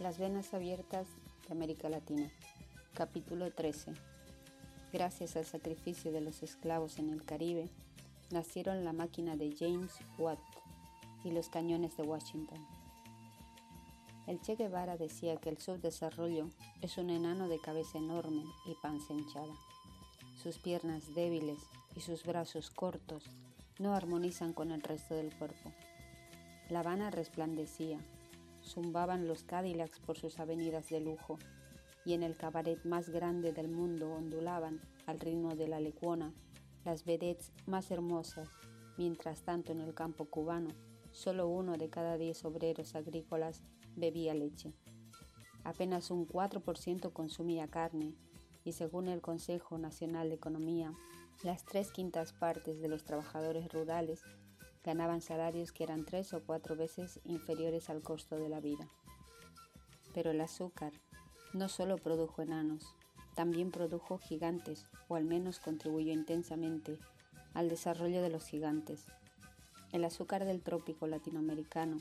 Las venas abiertas de América Latina. Capítulo 13. Gracias al sacrificio de los esclavos en el Caribe, nacieron la máquina de James Watt y los cañones de Washington. El Che Guevara decía que el subdesarrollo es un enano de cabeza enorme y panza hinchada. Sus piernas débiles y sus brazos cortos no armonizan con el resto del cuerpo. La Habana resplandecía, zumbaban los Cadillacs por sus avenidas de lujo y en el cabaret más grande del mundo ondulaban, al ritmo de la lecuona, las vedettes más hermosas, mientras tanto en el campo cubano solo uno de cada diez obreros agrícolas bebía leche. Apenas un 4% consumía carne y según el Consejo Nacional de Economía, las tres quintas partes de los trabajadores rurales ganaban salarios que eran tres o cuatro veces inferiores al costo de la vida. Pero el azúcar no solo produjo enanos, también produjo gigantes, o al menos contribuyó intensamente al desarrollo de los gigantes. El azúcar del trópico latinoamericano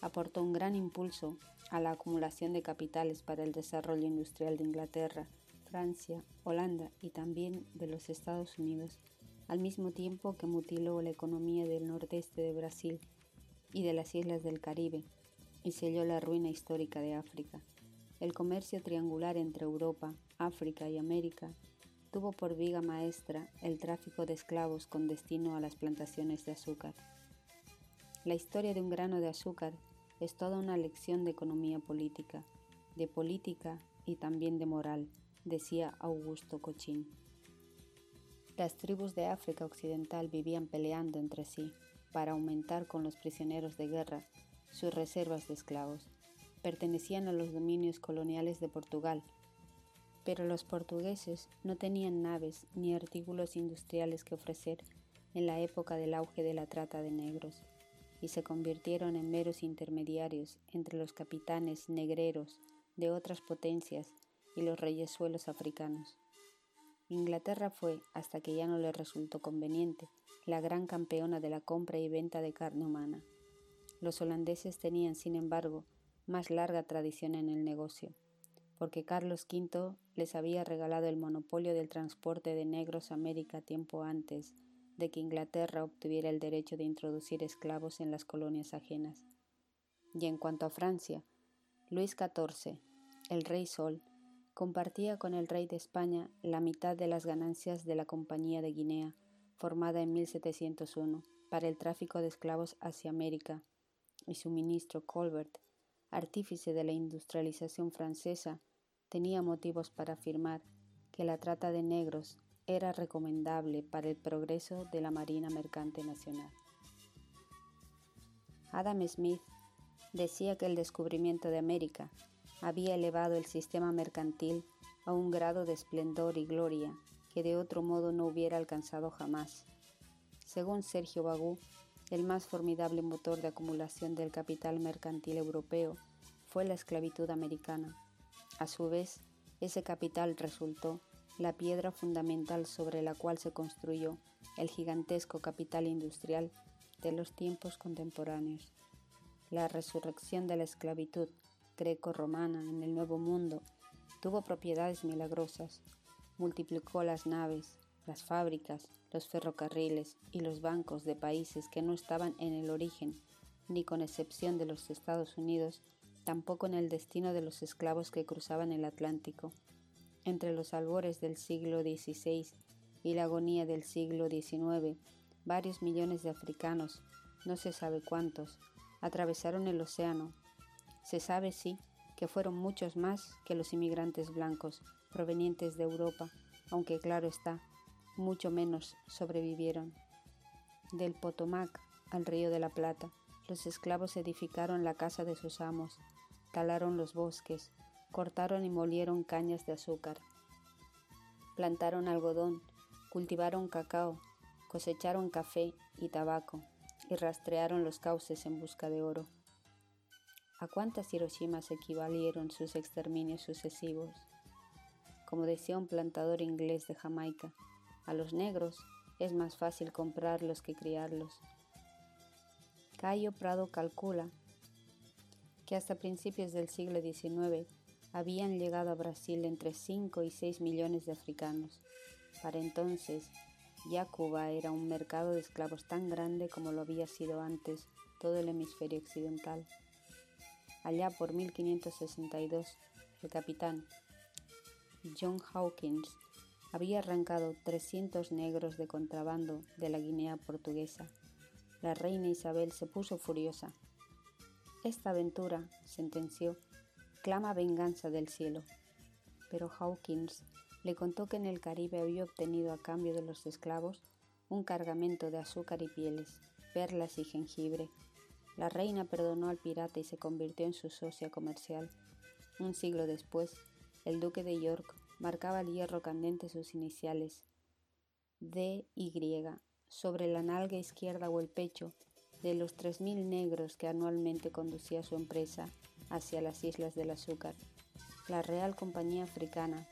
aportó un gran impulso a la acumulación de capitales para el desarrollo industrial de Inglaterra, Francia, Holanda y también de los Estados Unidos al mismo tiempo que mutiló la economía del nordeste de Brasil y de las islas del Caribe y selló la ruina histórica de África. El comercio triangular entre Europa, África y América tuvo por viga maestra el tráfico de esclavos con destino a las plantaciones de azúcar. La historia de un grano de azúcar es toda una lección de economía política, de política y también de moral, decía Augusto Cochín. Las tribus de África Occidental vivían peleando entre sí para aumentar con los prisioneros de guerra sus reservas de esclavos. Pertenecían a los dominios coloniales de Portugal, pero los portugueses no tenían naves ni artículos industriales que ofrecer en la época del auge de la trata de negros, y se convirtieron en meros intermediarios entre los capitanes negreros de otras potencias y los reyesuelos africanos. Inglaterra fue, hasta que ya no le resultó conveniente, la gran campeona de la compra y venta de carne humana. Los holandeses tenían, sin embargo, más larga tradición en el negocio, porque Carlos V les había regalado el monopolio del transporte de negros a América tiempo antes de que Inglaterra obtuviera el derecho de introducir esclavos en las colonias ajenas. Y en cuanto a Francia, Luis XIV, el Rey Sol, compartía con el rey de España la mitad de las ganancias de la Compañía de Guinea, formada en 1701 para el tráfico de esclavos hacia América, y su ministro Colbert, artífice de la industrialización francesa, tenía motivos para afirmar que la trata de negros era recomendable para el progreso de la Marina Mercante Nacional. Adam Smith decía que el descubrimiento de América había elevado el sistema mercantil a un grado de esplendor y gloria que de otro modo no hubiera alcanzado jamás. Según Sergio Bagú, el más formidable motor de acumulación del capital mercantil europeo fue la esclavitud americana. A su vez, ese capital resultó la piedra fundamental sobre la cual se construyó el gigantesco capital industrial de los tiempos contemporáneos. La resurrección de la esclavitud greco-romana en el Nuevo Mundo tuvo propiedades milagrosas, multiplicó las naves, las fábricas, los ferrocarriles y los bancos de países que no estaban en el origen, ni con excepción de los Estados Unidos, tampoco en el destino de los esclavos que cruzaban el Atlántico. Entre los albores del siglo XVI y la agonía del siglo XIX, varios millones de africanos, no se sabe cuántos, atravesaron el océano se sabe, sí, que fueron muchos más que los inmigrantes blancos provenientes de Europa, aunque claro está, mucho menos sobrevivieron. Del Potomac al río de la Plata, los esclavos edificaron la casa de sus amos, talaron los bosques, cortaron y molieron cañas de azúcar, plantaron algodón, cultivaron cacao, cosecharon café y tabaco, y rastrearon los cauces en busca de oro. ¿A cuántas Hiroshimas equivalieron sus exterminios sucesivos? Como decía un plantador inglés de Jamaica, a los negros es más fácil comprarlos que criarlos. Cayo Prado calcula que hasta principios del siglo XIX habían llegado a Brasil entre 5 y 6 millones de africanos. Para entonces, ya Cuba era un mercado de esclavos tan grande como lo había sido antes todo el hemisferio occidental. Allá por 1562, el capitán John Hawkins había arrancado 300 negros de contrabando de la Guinea portuguesa. La reina Isabel se puso furiosa. Esta aventura, sentenció, clama venganza del cielo. Pero Hawkins le contó que en el Caribe había obtenido a cambio de los esclavos un cargamento de azúcar y pieles, perlas y jengibre. La reina perdonó al pirata y se convirtió en su socia comercial. Un siglo después, el duque de York marcaba el hierro candente sus iniciales D-Y sobre la nalga izquierda o el pecho de los tres mil negros que anualmente conducía su empresa hacia las Islas del Azúcar. La Real Compañía Africana,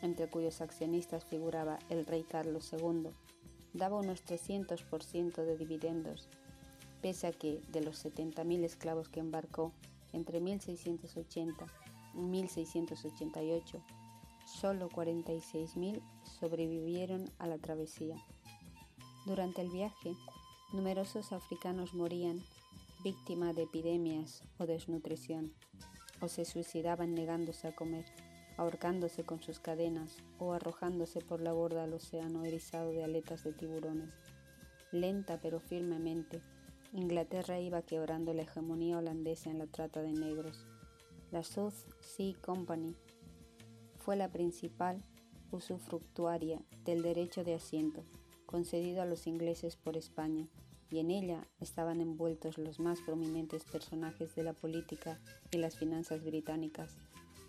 entre cuyos accionistas figuraba el rey Carlos II, daba unos 300% de dividendos, pese a que de los 70.000 esclavos que embarcó entre 1680 y 1688, solo 46.000 sobrevivieron a la travesía. Durante el viaje, numerosos africanos morían víctima de epidemias o desnutrición, o se suicidaban negándose a comer, ahorcándose con sus cadenas o arrojándose por la borda al océano erizado de aletas de tiburones. Lenta pero firmemente, Inglaterra iba quebrando la hegemonía holandesa en la trata de negros. La South Sea Company fue la principal usufructuaria del derecho de asiento concedido a los ingleses por España y en ella estaban envueltos los más prominentes personajes de la política y las finanzas británicas.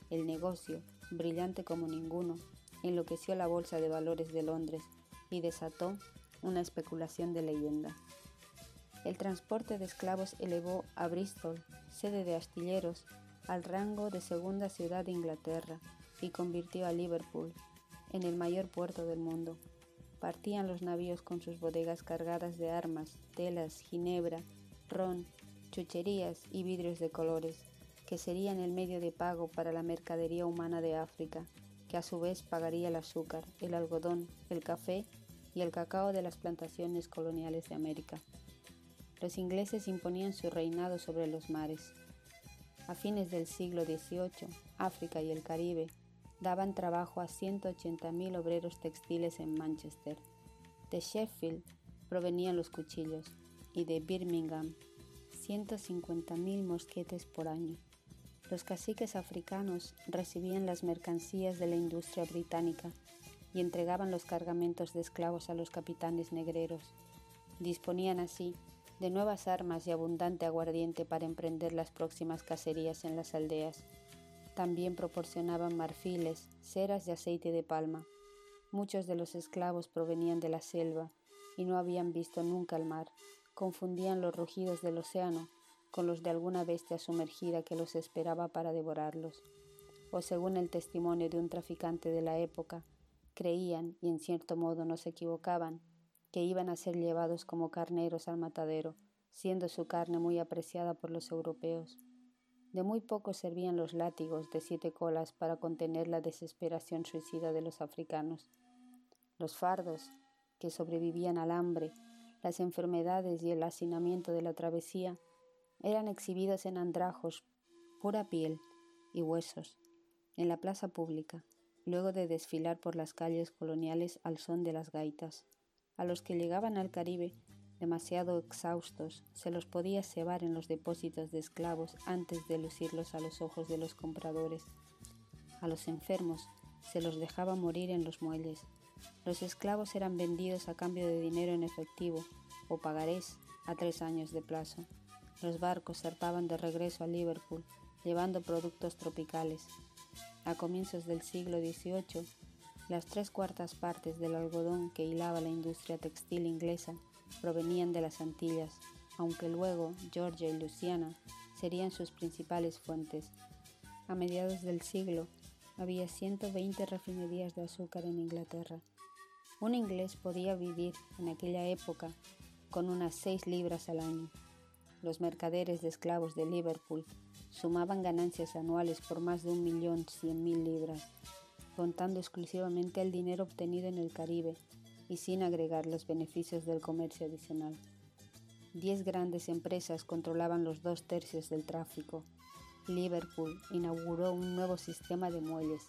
El negocio, brillante como ninguno, enloqueció la Bolsa de Valores de Londres y desató una especulación de leyenda. El transporte de esclavos elevó a Bristol, sede de astilleros, al rango de segunda ciudad de Inglaterra y convirtió a Liverpool en el mayor puerto del mundo. Partían los navíos con sus bodegas cargadas de armas, telas, ginebra, ron, chucherías y vidrios de colores, que serían el medio de pago para la mercadería humana de África, que a su vez pagaría el azúcar, el algodón, el café y el cacao de las plantaciones coloniales de América. Los ingleses imponían su reinado sobre los mares. A fines del siglo XVIII, África y el Caribe daban trabajo a 180.000 obreros textiles en Manchester. De Sheffield provenían los cuchillos y de Birmingham 150.000 mosquetes por año. Los caciques africanos recibían las mercancías de la industria británica y entregaban los cargamentos de esclavos a los capitanes negreros. Disponían así de nuevas armas y abundante aguardiente para emprender las próximas cacerías en las aldeas. También proporcionaban marfiles, ceras y aceite de palma. Muchos de los esclavos provenían de la selva y no habían visto nunca el mar. Confundían los rugidos del océano con los de alguna bestia sumergida que los esperaba para devorarlos. O según el testimonio de un traficante de la época, creían, y en cierto modo no se equivocaban, que iban a ser llevados como carneros al matadero, siendo su carne muy apreciada por los europeos. De muy poco servían los látigos de siete colas para contener la desesperación suicida de los africanos. Los fardos, que sobrevivían al hambre, las enfermedades y el hacinamiento de la travesía, eran exhibidos en andrajos, pura piel y huesos, en la plaza pública, luego de desfilar por las calles coloniales al son de las gaitas. A los que llegaban al Caribe demasiado exhaustos, se los podía cebar en los depósitos de esclavos antes de lucirlos a los ojos de los compradores. A los enfermos se los dejaba morir en los muelles. Los esclavos eran vendidos a cambio de dinero en efectivo o pagarés a tres años de plazo. Los barcos zarpaban de regreso a Liverpool, llevando productos tropicales. A comienzos del siglo XVIII, las tres cuartas partes del algodón que hilaba la industria textil inglesa provenían de las Antillas, aunque luego Georgia y Luisiana serían sus principales fuentes. A mediados del siglo había 120 refinerías de azúcar en Inglaterra. Un inglés podía vivir en aquella época con unas 6 libras al año. los mercaderes de esclavos de Liverpool sumaban ganancias anuales por más de un millón cien mil libras, contando exclusivamente el dinero obtenido en el Caribe y sin agregar los beneficios del comercio adicional. Diez grandes empresas controlaban los dos tercios del tráfico. Liverpool inauguró un nuevo sistema de muelles.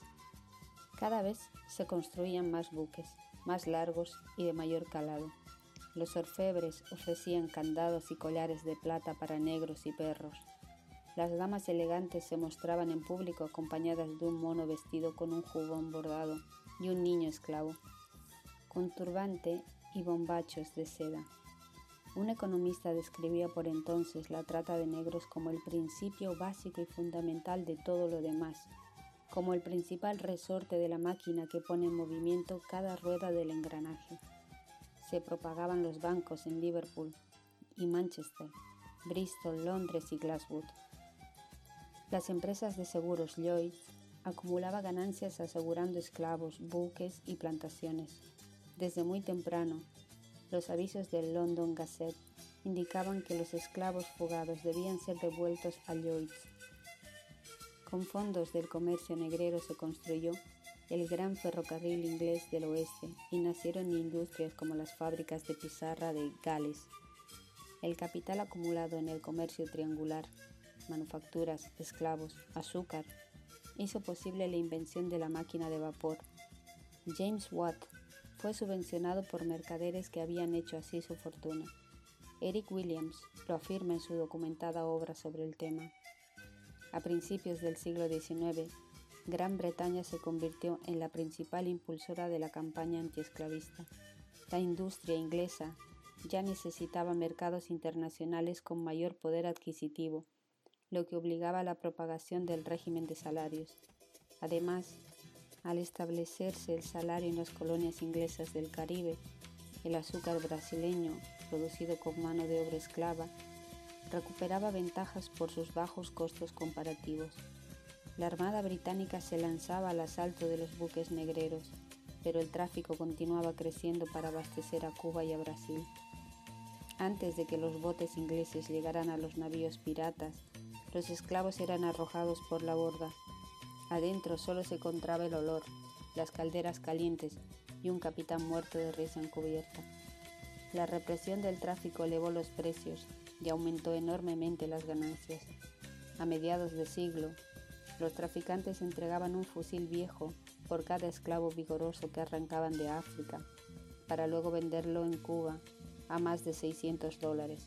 Cada vez se construían más buques, más largos y de mayor calado. Los orfebres ofrecían candados y collares de plata para negros y perros. Las damas elegantes se mostraban en público acompañadas de un mono vestido con un jubón bordado y un niño esclavo, con turbante y bombachos de seda. Un economista describía por entonces la trata de negros como el principio básico y fundamental de todo lo demás, como el principal resorte de la máquina que pone en movimiento cada rueda del engranaje. Se propagaban los bancos en Liverpool y Manchester, Bristol, Londres y Glasgow. Las empresas de seguros Lloyds acumulaba ganancias asegurando esclavos, buques y plantaciones. Desde muy temprano, los avisos del London Gazette indicaban que los esclavos fugados debían ser devueltos a Lloyds. Con fondos del comercio negrero se construyó el gran ferrocarril inglés del oeste y nacieron industrias como las fábricas de pizarra de Gales. El capital acumulado en el comercio triangular, manufacturas, esclavos, azúcar, hizo posible la invención de la máquina de vapor. James Watt fue subvencionado por mercaderes que habían hecho así su fortuna. Eric Williams lo afirma en su documentada obra sobre el tema. A principios del siglo XIX, Gran Bretaña se convirtió en la principal impulsora de la campaña antiesclavista. La industria inglesa ya necesitaba mercados internacionales con mayor poder adquisitivo, lo que obligaba a la propagación del régimen de salarios. Además, al establecerse el salario en las colonias inglesas del Caribe, el azúcar brasileño, producido con mano de obra esclava, recuperaba ventajas por sus bajos costos comparativos. La Armada británica se lanzaba al asalto de los buques negreros, pero el tráfico continuaba creciendo para abastecer a Cuba y a Brasil. Antes de que los botes ingleses llegaran a los navíos piratas, los esclavos eran arrojados por la borda Adentro solo se encontraba el olor, las calderas calientes y un capitán muerto de risa encubierta. La represión del tráfico elevó los precios y aumentó enormemente las ganancias. A mediados de siglo, los traficantes entregaban un fusil viejo por cada esclavo vigoroso que arrancaban de África, para luego venderlo en Cuba a más de 600 dólares.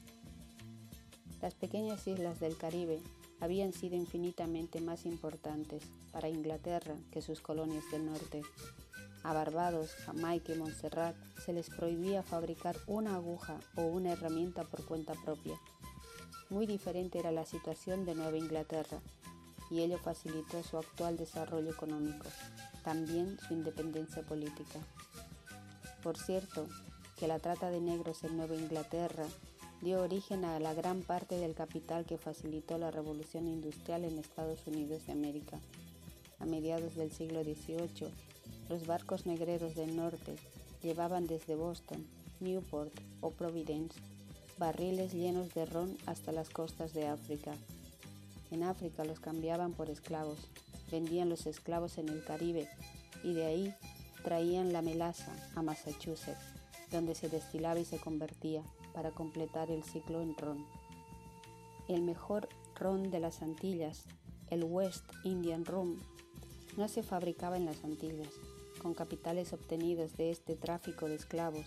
Las pequeñas islas del Caribe habían sido infinitamente más importantes para Inglaterra que sus colonias del norte. A Barbados, Jamaica y Montserrat se les prohibía fabricar una aguja o una herramienta por cuenta propia. Muy diferente era la situación de Nueva Inglaterra, y ello facilitó su actual desarrollo económico, también su independencia política. Por cierto, que la trata de negros en Nueva Inglaterra dio origen a la gran parte del capital que facilitó la revolución industrial en Estados Unidos de América. A mediados del siglo XVIII, los barcos negreros del norte llevaban desde Boston, Newport o Providence barriles llenos de ron hasta las costas de África. En África los cambiaban por esclavos, vendían los esclavos en el Caribe y de ahí traían la melaza a Massachusetts, donde se destilaba y se convertía para completar el ciclo en ron. El mejor ron de las Antillas, el West Indian Rum, no se fabricaba en las Antillas. Con capitales obtenidos de este tráfico de esclavos,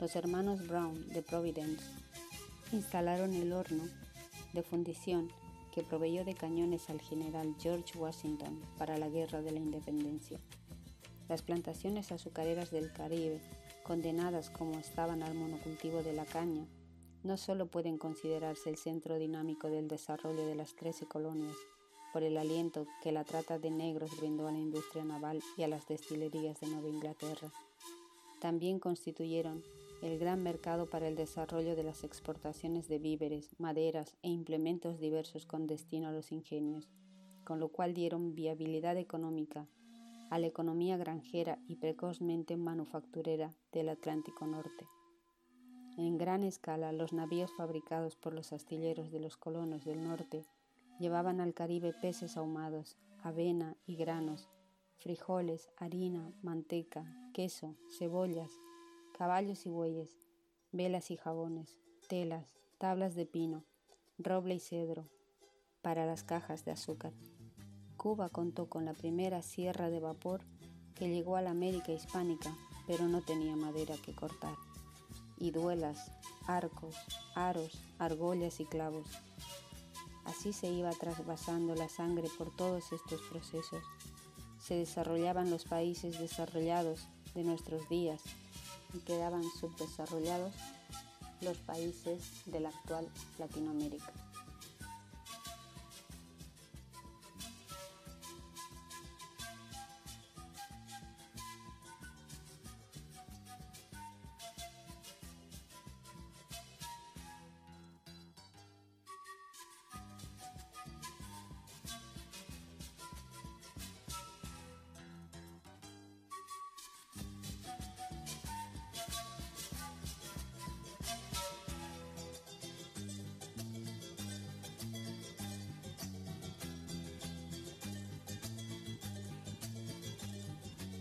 los hermanos Brown de Providence instalaron el horno de fundición que proveyó de cañones al general George Washington para la Guerra de la Independencia. Las plantaciones azucareras del Caribe condenadas como estaban al monocultivo de la caña, no solo pueden considerarse el centro dinámico del desarrollo de las trece colonias, por el aliento que la trata de negros brindó a la industria naval y a las destilerías de Nueva Inglaterra, también constituyeron el gran mercado para el desarrollo de las exportaciones de víveres, maderas e implementos diversos con destino a los ingenios, con lo cual dieron viabilidad económica a la economía granjera y precozmente manufacturera del Atlántico Norte. En gran escala, los navíos fabricados por los astilleros de los colonos del norte llevaban al Caribe peces ahumados, avena y granos, frijoles, harina, manteca, queso, cebollas, caballos y bueyes, velas y jabones, telas, tablas de pino, roble y cedro, para las cajas de azúcar. Cuba contó con la primera sierra de vapor que llegó a la América hispánica, pero no tenía madera que cortar, y duelas, arcos, aros, argollas y clavos. Así se iba trasvasando la sangre por todos estos procesos. Se desarrollaban los países desarrollados de nuestros días y quedaban subdesarrollados los países de la actual Latinoamérica.